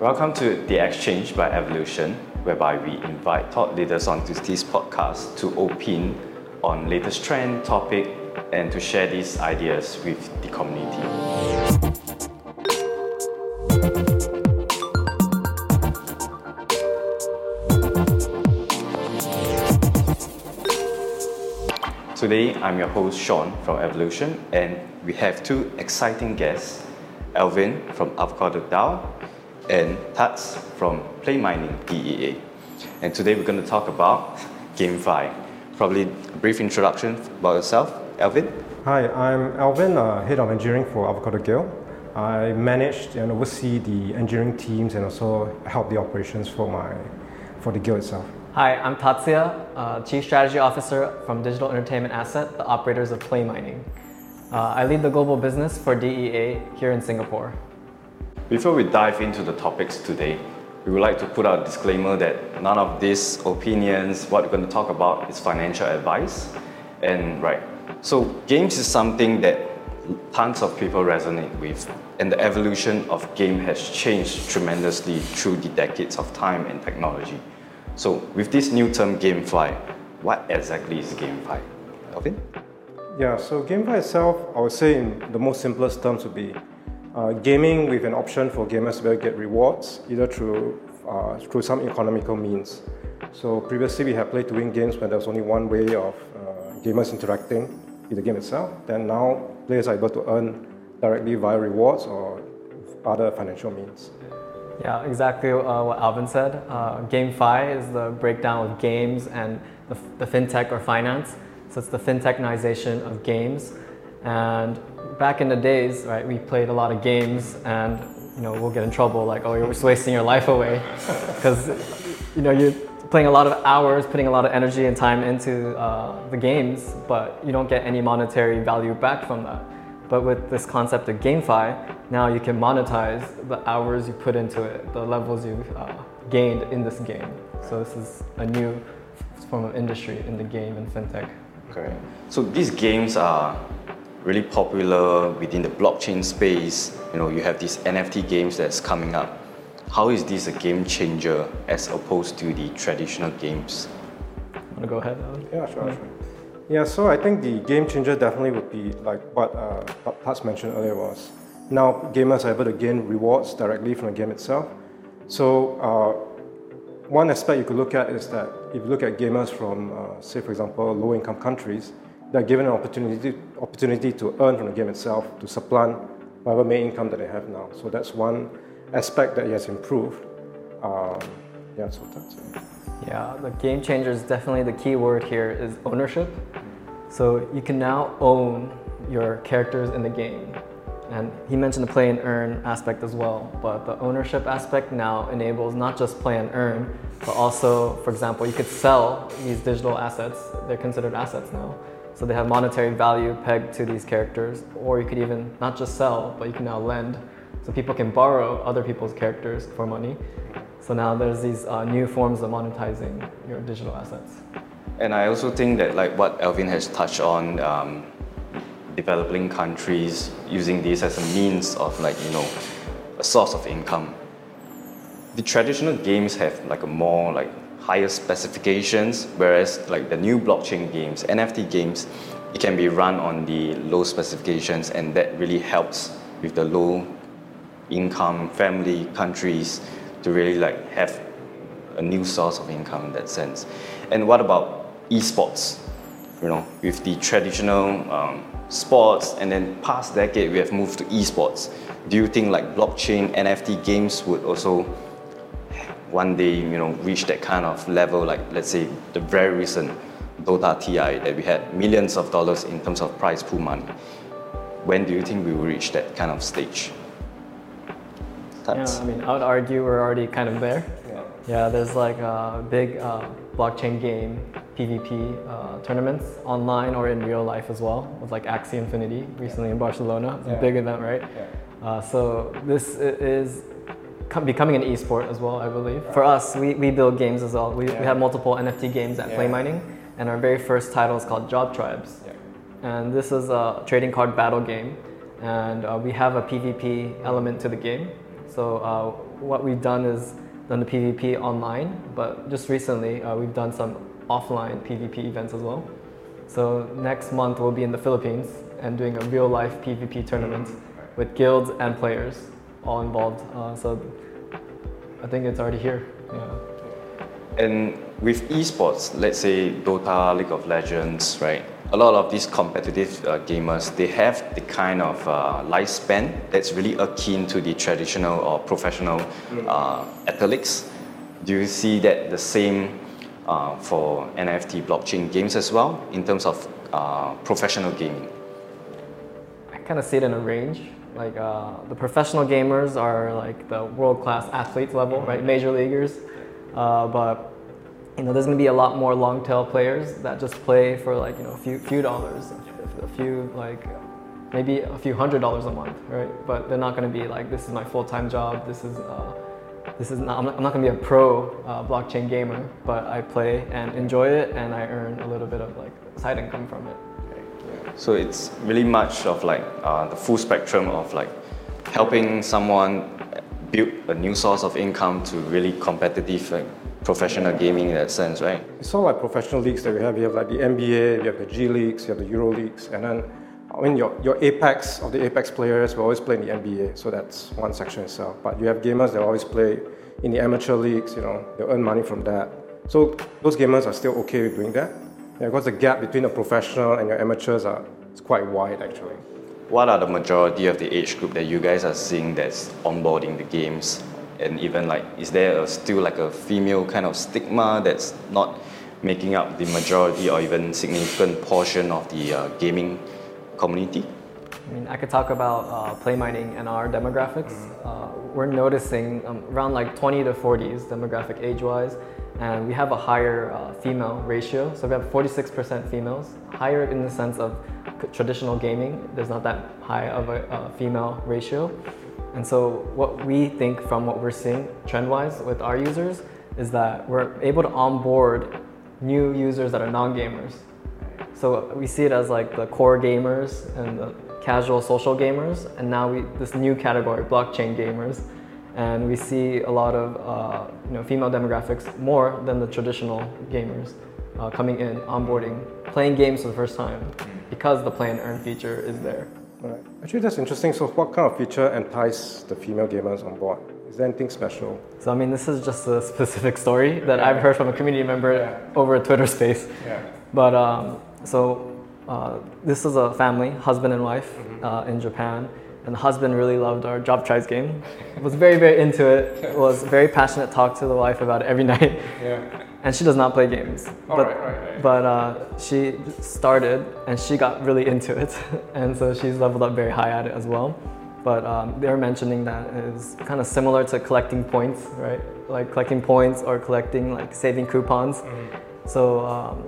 Welcome to The Exchange by Evolution, whereby we invite thought leaders onto this podcast to opine on latest trend, topic, and to share these ideas with the community. Today, I'm your host Sean from Evolution, and we have two exciting guests Alvin from Avocado DAO and Tats from PlayMining DEA. And today we're going to talk about GameFi. Probably a brief introduction about yourself, Alvin. Hi, I'm Alvin, uh, Head of Engineering for Avocado Guild. I manage and oversee the engineering teams and also help the operations for my for the guild itself. Hi, I'm Tatsuya, uh, Chief Strategy Officer from Digital Entertainment Asset, the operators of Play Mining. Uh, I lead the global business for DEA here in Singapore. Before we dive into the topics today, we would like to put out a disclaimer that none of these opinions, what we're going to talk about, is financial advice. And right, so games is something that tons of people resonate with, and the evolution of game has changed tremendously through the decades of time and technology. So, with this new term GameFi, what exactly is GameFi? Alvin? Yeah, so GameFi itself, I would say in the most simplest terms would be uh, gaming with an option for gamers to get rewards either through uh, through some economical means. So previously we had play to win games where there was only one way of uh, gamers interacting with the game itself. Then now players are able to earn directly via rewards or other financial means. Yeah, exactly uh, what Alvin said. Uh, GameFi is the breakdown of games and the, the fintech or finance. So it's the fintechnization of games. And back in the days, right, we played a lot of games and you know, we'll get in trouble like, oh, you're just wasting your life away. Because, you know, you're playing a lot of hours, putting a lot of energy and time into uh, the games, but you don't get any monetary value back from that. But with this concept of GameFi, now you can monetize the hours you put into it, the levels you've uh, gained in this game. So this is a new form of industry in the game and fintech. Correct. So these games are really popular within the blockchain space. You know, you have these NFT games that's coming up. How is this a game changer as opposed to the traditional games? Want to go ahead? Alan? Yeah, sure, sure. Yeah, so I think the game changer definitely would be like what uh, Tats mentioned earlier was now gamers are able to gain rewards directly from the game itself. So uh, one aspect you could look at is that if you look at gamers from, uh, say, for example, low-income countries, they're given an opportunity, opportunity to earn from the game itself to supplant whatever main income that they have now. So that's one aspect that has improved. Um, yeah, so that's it. Yeah, the game changer is definitely the key word here is ownership. So you can now own your characters in the game. And he mentioned the play and earn aspect as well, but the ownership aspect now enables not just play and earn, but also, for example, you could sell these digital assets. They're considered assets now. So they have monetary value pegged to these characters, or you could even not just sell, but you can now lend. So people can borrow other people's characters for money. So now there's these uh, new forms of monetizing your digital assets. And I also think that, like what Alvin has touched on, um, developing countries using this as a means of, like you know, a source of income. The traditional games have like a more like higher specifications, whereas like the new blockchain games, NFT games, it can be run on the low specifications, and that really helps with the low income family countries to really like have a new source of income in that sense. And what about esports? You know, with the traditional um, sports, and then past decade we have moved to esports. Do you think like blockchain NFT games would also one day, you know, reach that kind of level, like let's say the very recent Dota TI that we had millions of dollars in terms of prize pool money. When do you think we will reach that kind of stage? That's... Yeah, I mean, I would argue we're already kind of there. Yeah, yeah there's like a big uh, blockchain game PvP uh, tournaments online or in real life as well, with like Axie Infinity recently in Barcelona. It's a yeah. big event, right? Yeah. Uh, so this is becoming an esport as well, I believe. For us, we, we build games as well. We, yeah. we have multiple NFT games at yeah. PlayMining, and our very first title is called Job Tribes. Yeah. And this is a trading card battle game, and uh, we have a PvP element to the game. So uh, what we've done is done the PvP online, but just recently uh, we've done some offline PvP events as well. So next month we'll be in the Philippines and doing a real life PvP tournament with guilds and players all involved. Uh, so I think it's already here. Yeah. And with esports, let's say Dota, League of Legends, right? A lot of these competitive uh, gamers, they have the kind of uh, lifespan that's really akin to the traditional or professional uh, athletes. Do you see that the same uh, for NFT blockchain games as well in terms of uh, professional gaming? I kind of see it in a range. Like uh, the professional gamers are like the world class athletes level, right? Major leaguers. Uh, but you know, there's going to be a lot more long tail players that just play for like you know a few few dollars, a few like maybe a few hundred dollars a month, right? But they're not going to be like this is my full time job. This is uh, this is not, I'm not, I'm not going to be a pro uh, blockchain gamer, but I play and enjoy it, and I earn a little bit of like side income from it. So it's really much of like uh, the full spectrum of like helping someone build a new source of income to really competitive like, professional gaming in that sense, right? It's all like professional leagues that we have. We have like the NBA, we have the G leagues, you have the Euro leagues, and then I mean your, your apex of the apex players will always play in the NBA, so that's one section itself. But you have gamers that always play in the amateur leagues. You know, they earn money from that. So those gamers are still okay with doing that. Yeah, because the gap between a professional and your amateurs are it's quite wide actually. What are the majority of the age group that you guys are seeing that's onboarding the games? And even like, is there a, still like a female kind of stigma that's not making up the majority or even significant portion of the uh, gaming community? I mean, I could talk about uh, play mining and our demographics. Uh, we're noticing um, around like 20 to 40s demographic age-wise, and we have a higher uh, female ratio. So we have 46% females, higher in the sense of traditional gaming. There's not that high of a uh, female ratio. And so what we think from what we're seeing trend-wise with our users is that we're able to onboard new users that are non-gamers. So we see it as like the core gamers and the casual social gamers, and now we this new category, blockchain gamers, and we see a lot of uh, you know female demographics more than the traditional gamers uh, coming in, onboarding, playing games for the first time because the play and earn feature is there. Right. Actually, that's interesting. So, what kind of feature entice the female gamers on board? Is there anything special? So I mean, this is just a specific story that I've heard from a community member over a Twitter space. Yeah. But um, so uh, this is a family, husband and wife, uh, in Japan, and the husband really loved our Job Tribes game. Was very very into it. Was very passionate. Talked to the wife about it every night. Yeah. And she does not play games. Oh, but right, right, right. but uh, she started and she got really into it, and so she's leveled up very high at it as well. But um, they're mentioning that is kind of similar to collecting points, right? Like collecting points or collecting like saving coupons. Mm-hmm. So um,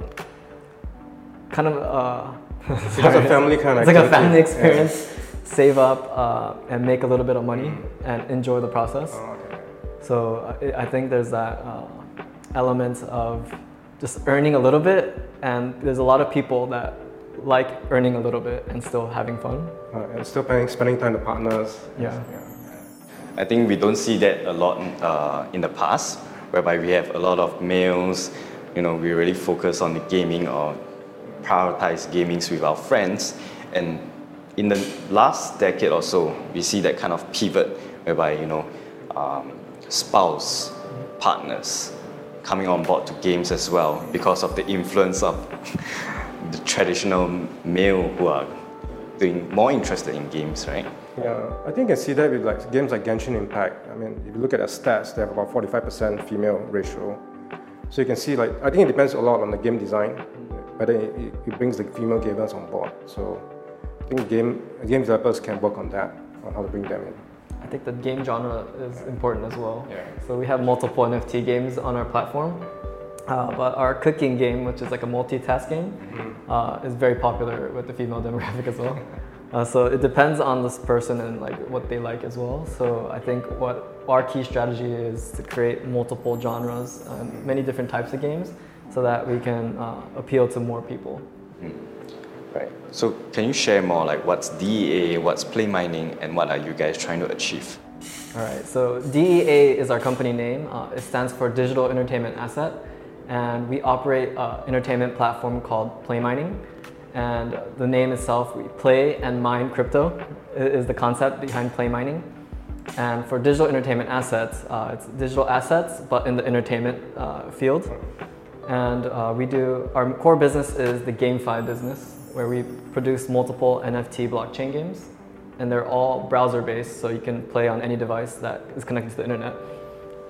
kind of uh, It's a family kind of it's like a family Yeah. Experience. Save up uh, and make a little bit of money and enjoy the process. Oh, okay. So I I think there's that uh, element of just earning a little bit, and there's a lot of people that like earning a little bit and still having fun. Uh, and still spending, spending time with partners. Yeah. I think we don't see that a lot uh, in the past, whereby we have a lot of males, you know, we really focus on the gaming or prioritize gamings with our friends. And in the last decade or so, we see that kind of pivot whereby, you know, um, spouse, partners coming on board to games as well because of the influence of the traditional male who are doing more interested in games, right? Yeah, I think you can see that with like games like Genshin Impact. I mean, if you look at their stats, they have about 45% female ratio. So you can see like I think it depends a lot on the game design, whether it, it- brings the female gamers on board. So think game game developers can work on that, on how to bring them in. I think the game genre is important as well. Yeah. So we have multiple NFT games on our platform, uh, but our cooking game, which is like a multitask game, uh, is very popular with the female demographic as well. Uh, so it depends on this person and like what they like as well. So I think what our key strategy is to create multiple genres and many different types of games, so that we can uh, appeal to more people. Right. So can you share more like what's DEA, what's play mining, and what are you guys trying to achieve? All right, so DEA is our company name. Uh, it stands for Digital Entertainment Asset, and we operate an entertainment platform called PlayMining. And the name itself, we play and mine crypto, is the concept behind PlayMining. And for digital entertainment assets, uh, it's digital assets, but in the entertainment uh, field. And uh, we do, our core business is the GameFi business, where we produce multiple NFT blockchain games. And they're all browser based, so you can play on any device that is connected to the internet.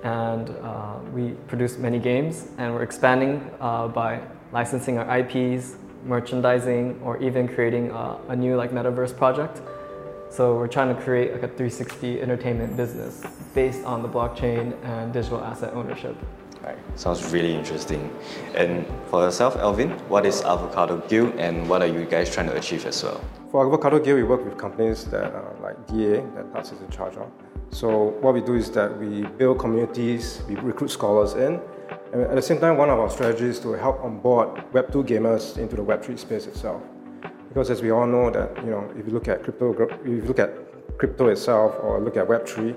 And uh, we produce many games, and we're expanding uh, by licensing our IPs, merchandising, or even creating uh, a new like metaverse project so we're trying to create like a 360 entertainment business based on the blockchain and digital asset ownership. Right. Sounds really interesting. And for yourself, Alvin, what is Avocado Guild and what are you guys trying to achieve as well? For Avocado Guild, we work with companies that are like DEA, that Tats is in charge of. So what we do is that we build communities, we recruit scholars in, and at the same time, one of our strategies is to help onboard Web2 gamers into the Web3 space itself. Because as we all know that, you know, if you look at crypto, if you look at crypto itself or look at Web3,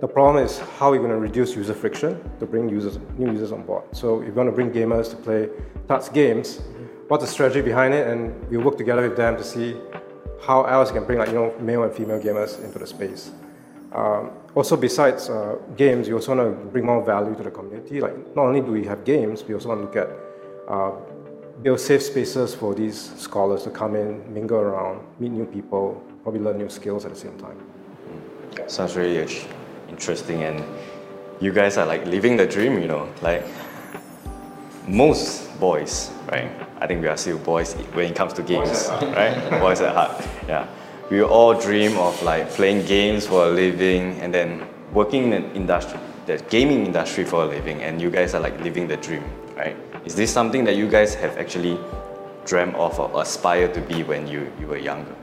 the problem is how we're going to reduce user friction to bring users, new users on board. So if you want to bring gamers to play Tats games, what's the strategy behind it? And we work together with them to see how else we can bring like, you know, male and female gamers into the space. Um, also, besides uh, games, we also want to bring more value to the community. Like, not only do we have games, we also want to look at uh, build safe spaces for these scholars to come in, mingle around, meet new people, probably learn new skills at the same time. Sounds really interesting, and you guys are like living the dream, you know, like most boys, right? I think we are still boys when it comes to games, right? boys at heart, yeah. We all dream of like playing games for a living and then working in the industry, the gaming industry for a living, and you guys are like living the dream, right? Is this something that you guys have actually dreamt of or aspired to be when you, you were younger?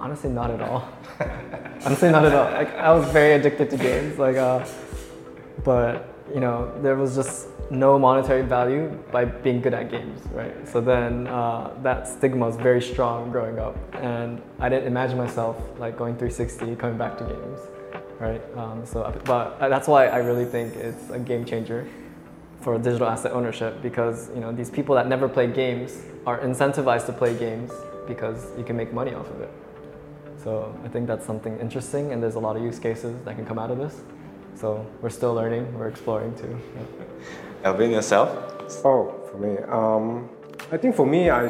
Honestly, not at all. Honestly, not at all. Like, I was very addicted to games, like, uh, but you know, there was just no monetary value by being good at games, right? So then uh, that stigma was very strong growing up, and I didn't imagine myself like going 360, coming back to games, right? Um, so, but that's why I really think it's a game changer for digital asset ownership because you know these people that never play games are incentivized to play games because you can make money off of it. So I think that's something interesting, and there's a lot of use cases that can come out of this. So we're still learning, we're exploring too. Yeah. Alvin, yourself? Oh, for me, um, I think for me, I,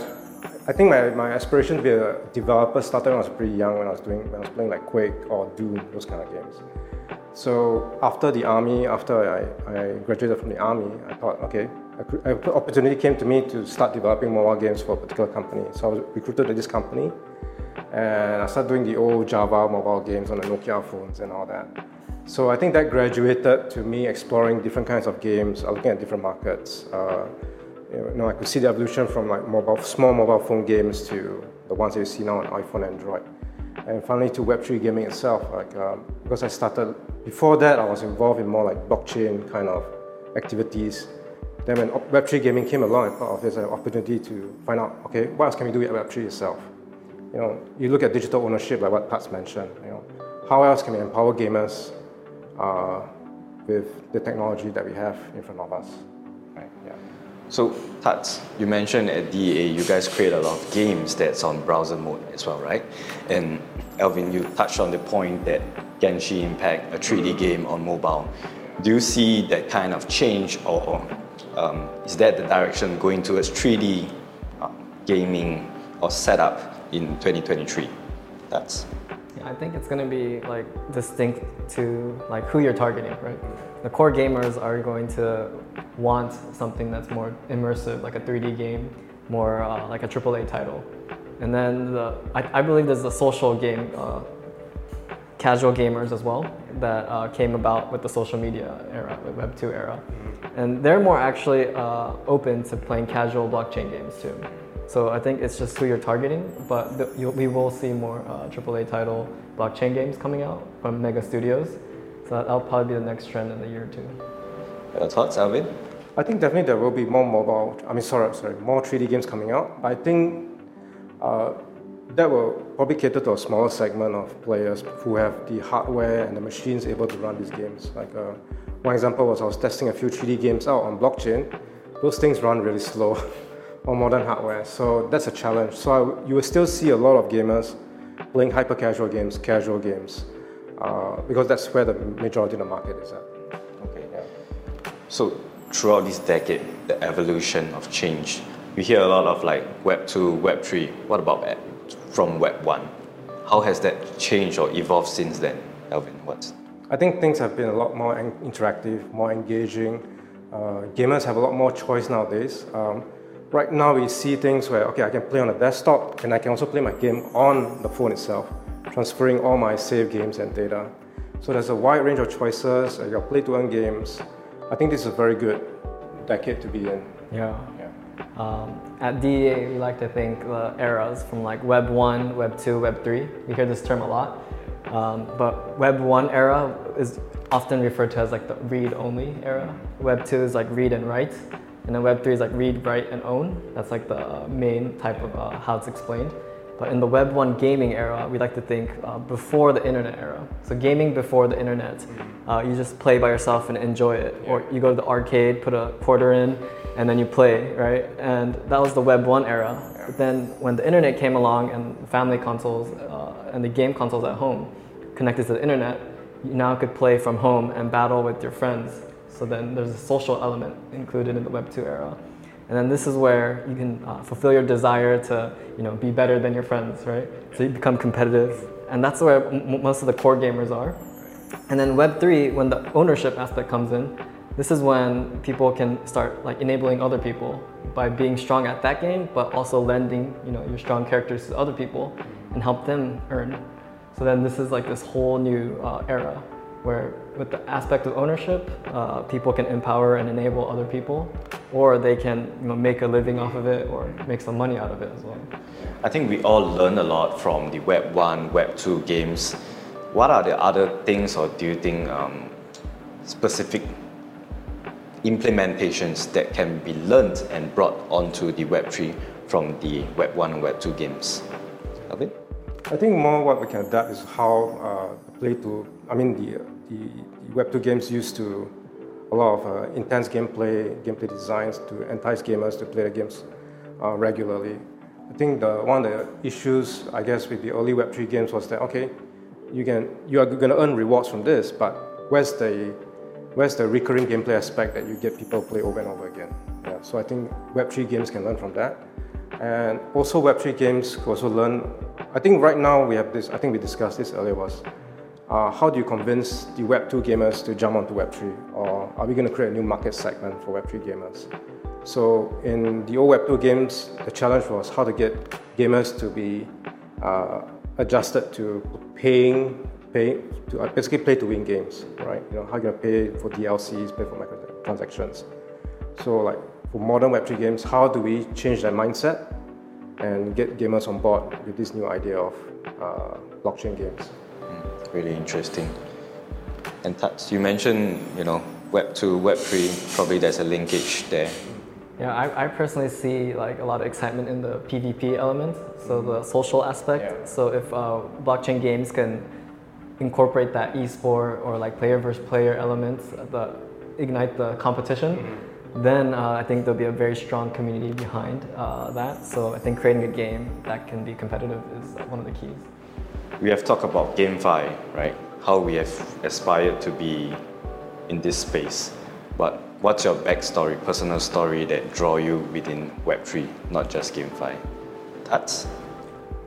I think my, my aspiration to be a developer started when I was pretty young, when I was doing, when I was playing like Quake or Doom, those kind of games. So after the army, after I, I graduated from the army, I thought, okay, an opportunity came to me to start developing mobile games for a particular company. So I was recruited to this company, and I started doing the old Java mobile games on the Nokia phones and all that. So I think that graduated to me exploring different kinds of games, looking at different markets. Uh, you know, I could see the evolution from like mobile, small mobile phone games to the ones that you see now on iPhone, and Android and finally to Web3 gaming itself. Like um, because I started before that, I was involved in more like blockchain kind of activities. Then when Web3 gaming came along, I thought there's an opportunity to find out, okay, what else can we do with Web3 itself? You know, you look at digital ownership, like what Tats mentioned. You know, how else can we empower gamers uh, with the technology that we have in front of us? Right. Yeah. So, Tats, you mentioned at DEA you guys create a lot of games that's on browser mode as well, right? And Alvin, you touched on the point that Genshin Impact, a 3D game on mobile. Do you see that kind of change, or um, is that the direction going towards 3D uh, gaming or setup in 2023? That's. Yeah, I think it's going to be like distinct to like who you're targeting, right? The core gamers are going to want something that's more immersive, like a 3D game, more uh, like a AAA title. And then the, I, I believe there's a social game, uh, casual gamers as well, that uh, came about with the social media era, the Web 2 era. And they're more actually uh, open to playing casual blockchain games too. So I think it's just who you're targeting, but the, we will see more uh, AAA title blockchain games coming out from mega studios. So that'll probably be the next trend in the year or two. Your thoughts, Alvin? I think definitely there will be more mobile, I mean, sorry, sorry, more 3D games coming out. But I think uh, that will probably cater to a smaller segment of players who have the hardware and the machines able to run these games. Like uh, one example was I was testing a few 3D games out on blockchain. Those things run really slow on modern hardware, so that's a challenge. So I, you will still see a lot of gamers playing hyper casual games, casual games, uh, because that's where the majority of the market is at. Okay. Yeah. So throughout this decade, the evolution of change, we hear a lot of like Web 2, Web 3. What about from Web 1? How has that changed or evolved since then, Alvin? What's I think things have been a lot more interactive, more engaging. Uh, gamers have a lot more choice nowadays. Um, right now, we see things where, okay, I can play on a desktop and I can also play my game on the phone itself, transferring all my save games and data. So there's a wide range of choices. You can play to earn games. I think this is a very good decade to be in. Yeah. Um, at DEA, we like to think the eras from like Web 1, Web 2, Web 3. We hear this term a lot. Um, but Web 1 era is often referred to as like the read-only era. Web 2 is like read and write. And then Web 3 is like read, write, and own. That's like the main type of uh, how it's explained. But in the Web 1 gaming era, we like to think uh, before the internet era. So gaming before the internet, uh, you just play by yourself and enjoy it. Or you go to the arcade, put a quarter in, and then you play, right? And that was the Web 1 era. But then when the internet came along and family consoles uh, and the game consoles at home connected to the internet, you now could play from home and battle with your friends. So then there's a social element included in the Web 2 era. And then this is where you can uh, fulfill your desire to you know, be better than your friends, right? So you become competitive. And that's where m- most of the core gamers are. And then Web3, when the ownership aspect comes in, this is when people can start like enabling other people by being strong at that game, but also lending you know your strong characters to other people and help them earn. So then this is like this whole new uh, era where with the aspect of ownership, uh, people can empower and enable other people, or they can you know, make a living off of it or make some money out of it as well. I think we all learn a lot from the Web 1, Web 2 games. What are the other things, or do you think um, specific implementations that can be learned and brought onto the Web3 from the Web 1 and Web 2 games? Alvin? I think more what we can adapt is how uh, play to, I mean, the, the, the Web 2 games used to a lot of uh, intense gameplay, gameplay designs to entice gamers to play the games uh, regularly. I think the, one of the issues, I guess, with the early Web3 games was that, okay, you, can, you are going to earn rewards from this, but where's the where's the recurring gameplay aspect that you get people play over and over again? Yeah, so I think Web3 games can learn from that. And also Web3 games can also learn, I think right now we have this, I think we discussed this earlier was, uh, how do you convince the Web2 gamers to jump onto Web3? Or are we going to create a new market segment for Web3 gamers? So in the old Web2 games, the challenge was how to get gamers to be uh, adjusted to paying pay to uh, basically play to win games, right? You know, how gonna pay for DLCs, pay for microtransactions. So like for modern Web3 games, how do we change that mindset and get gamers on board with this new idea of uh, blockchain games? Mm, really interesting. And Tats, you mentioned, you know, Web 2, Web 3, probably there's a linkage there. Yeah, I, I personally see like a lot of excitement in the PvP element, so the social aspect. Yeah. So if uh, blockchain games can incorporate that e-sport or like player versus player elements, the ignite the competition, mm-hmm. Then uh, I think there'll be a very strong community behind uh, that. So I think creating a game that can be competitive is one of the keys. We have talked about GameFi, right? How we have aspired to be in this space. But what's your backstory, personal story that draw you within Web3, not just GameFi? That's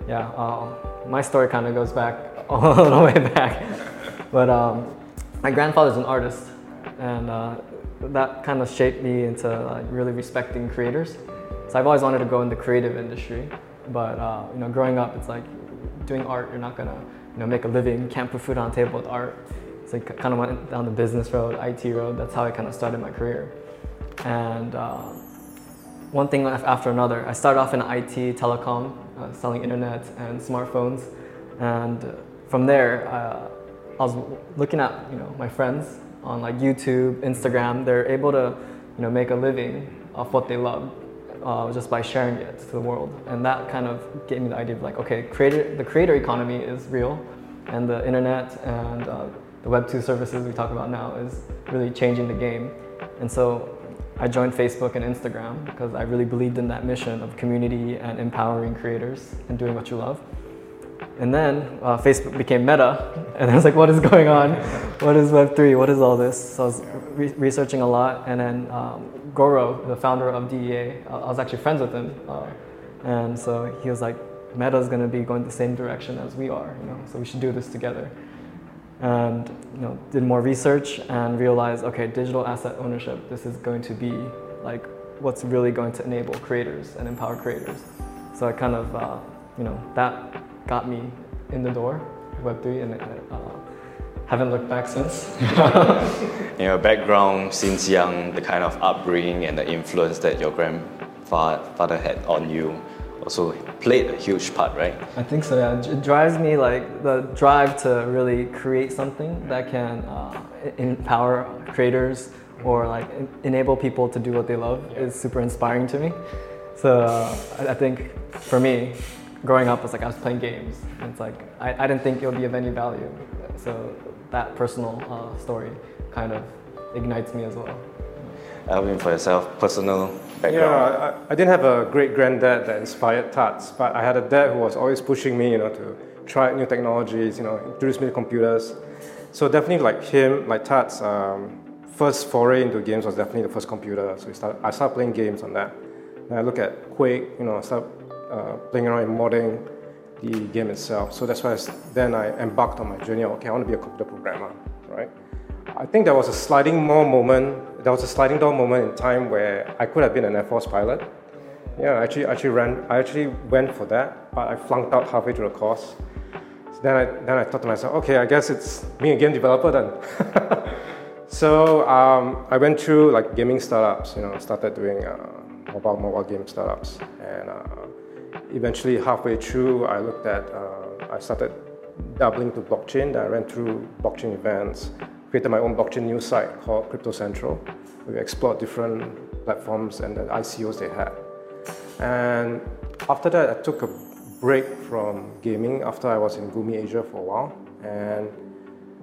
yeah. Uh, my story kind of goes back all the way back. But um, my grandfather's an artist, and uh, that kind of shaped me into like, really respecting creators. So I've always wanted to go in the creative industry, but uh, you know, growing up, it's like doing art. You're not gonna you know make a living. Can't put food on the table with art. So I kind of went down the business road, IT road. That's how I kind of started my career. And uh, one thing after another. I started off in IT, telecom, uh, selling internet and smartphones, and from there, uh, I was looking at you know my friends on like YouTube, Instagram. They're able to you know make a living off what they love, uh, just by sharing it to the world. And that kind of gave me the idea of like, okay, creator, the creator economy is real, and the internet and uh, the Web 2 services we talk about now is really changing the game. And so I joined Facebook and Instagram because I really believed in that mission of community and empowering creators and doing what you love. And then uh, Facebook became Meta, and I was like, what is going on? What is Web3? What is all this? So I was re- researching a lot, and then um, Goro, the founder of DEA, uh, I was actually friends with him. Uh, and so he was like, Meta is going to be going the same direction as we are, you know, so we should do this together. And you know, did more research and realized, okay, digital asset ownership, this is going to be like what's really going to enable creators and empower creators. So I kind of, uh, you know, that got me in the door, Web3, and uh, haven't looked back since. in your background, since young, the kind of upbringing and the influence that your grandfather had on you also played a huge part, right? I think so. Yeah, it drives me like the drive to really create something that can uh, empower creators or like enable people to do what they love is super inspiring to me. So uh, I think for me, growing up was like I was playing games. And it's like I, I didn't think it would be of any value. So that personal uh, story kind of ignites me as well. Alvin, for yourself, personal background? Yeah, I, I, didn't have a great granddad that inspired Tats, but I had a dad who was always pushing me, you know, to try new technologies, you know, introduce me to computers. So definitely like him, like Tats, um, first foray into games was definitely the first computer. So started, I started playing games on that. And I look at Quake, you know, I started uh, playing around in modding the game itself. So that's why I, then I embarked on my journey. Okay, I want to be a computer programmer, right? I think there was a sliding more moment. There was a sliding door moment in time where I could have been an Air Force pilot. Yeah, I actually, actually ran. I actually went for that, but I flunked out halfway through the course. So then I then I thought to myself, okay, I guess it's being a game developer then. so um, I went through like gaming startups. You know, started doing uh, mobile mobile game startups, and uh, eventually halfway through, I looked at, uh, I started dabbling to blockchain. I ran through blockchain events, created my own blockchain news site called Crypto Central. We explored different platforms and the ICOs they had. And after that, I took a break from gaming after I was in Gumi Asia for a while. And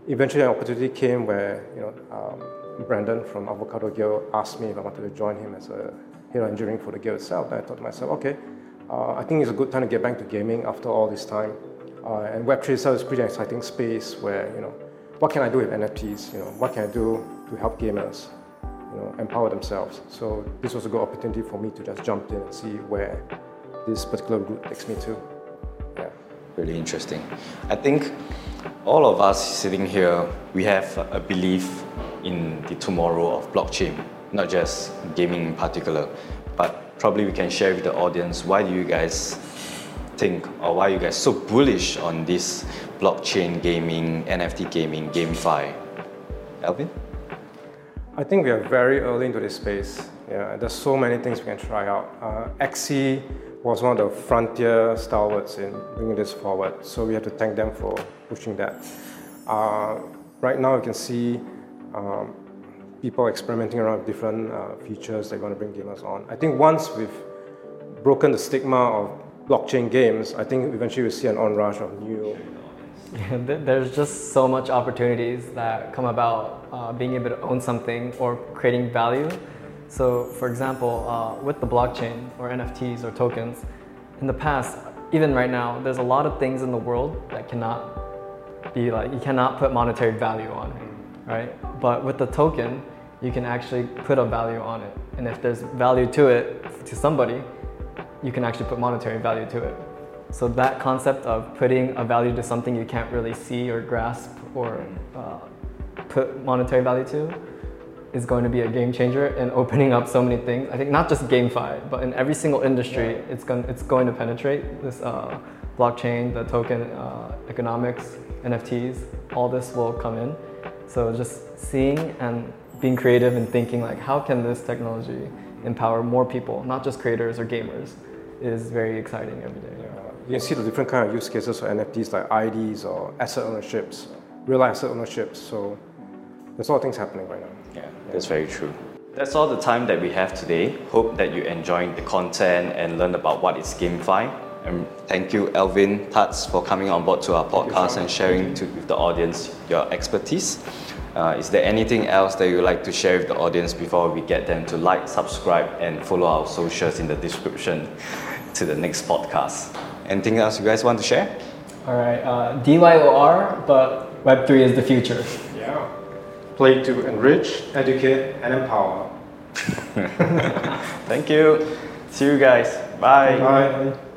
eventually, an opportunity came where you know um, Brandon from Avocado Guild asked me if I wanted to join him as a head engineering for the guild itself. And I thought to myself, okay, uh, I think it's a good time to get back to gaming after all this time. Uh, and Web3 itself is pretty exciting space where, you know, what can I do with NFTs? You know, what can I do to help gamers, you know, empower themselves? So this was a good opportunity for me to just jump in and see where this particular route takes me to. Yeah. Really interesting. I think all of us sitting here, we have a belief in the tomorrow of blockchain, not just gaming in particular, but probably we can share with the audience why do you guys think or why you guys so bullish on this blockchain gaming, NFT gaming, GameFi? Alvin? I think we are very early into this space. Yeah, there's so many things we can try out. Uh, Axie was one of the frontier stalwarts in bringing this forward, so we have to thank them for pushing that. Uh, right now, you can see um, people experimenting around with different uh, features they want to bring gamers on. I think once we've broken the stigma of blockchain games, I think eventually we'll see an onrush of new. Yeah, there's just so much opportunities that come about uh, being able to own something or creating value. So, for example, uh, with the blockchain or NFTs or tokens, in the past, even right now, there's a lot of things in the world that cannot be like you cannot put monetary value on, right? But with the token, you can actually put a value on it. And if there's value to it to somebody, you can actually put monetary value to it. So that concept of putting a value to something you can't really see or grasp or uh, put monetary value to is going to be a game changer in opening up so many things. I think not just GameFi, but in every single industry, yeah. it's going it's going to penetrate this uh, blockchain, the token uh, economics, NFTs. All this will come in. So just seeing and being creative and thinking like how can this technology empower more people, not just creators or gamers, is very exciting every day. Yeah. You can see the different kind of use cases for NFTs like IDs or asset ownerships, real asset ownerships. So there's a lot of things happening right now. Yeah, that's very true. That's all the time that we have today. Hope that you enjoyed the content and learned about what is GameFi. And thank you, Alvin Tats, for coming on board to our podcast and sharing to, with the audience your expertise. Uh, is there anything else that you would like to share with the audience before we get them to like, subscribe, and follow our socials in the description to the next podcast? Anything else you guys want to share? All right, uh, DYOR, but Web3 is the future. Yeah. Play to enrich, educate, and empower. Thank you. See you guys. Bye. Bye.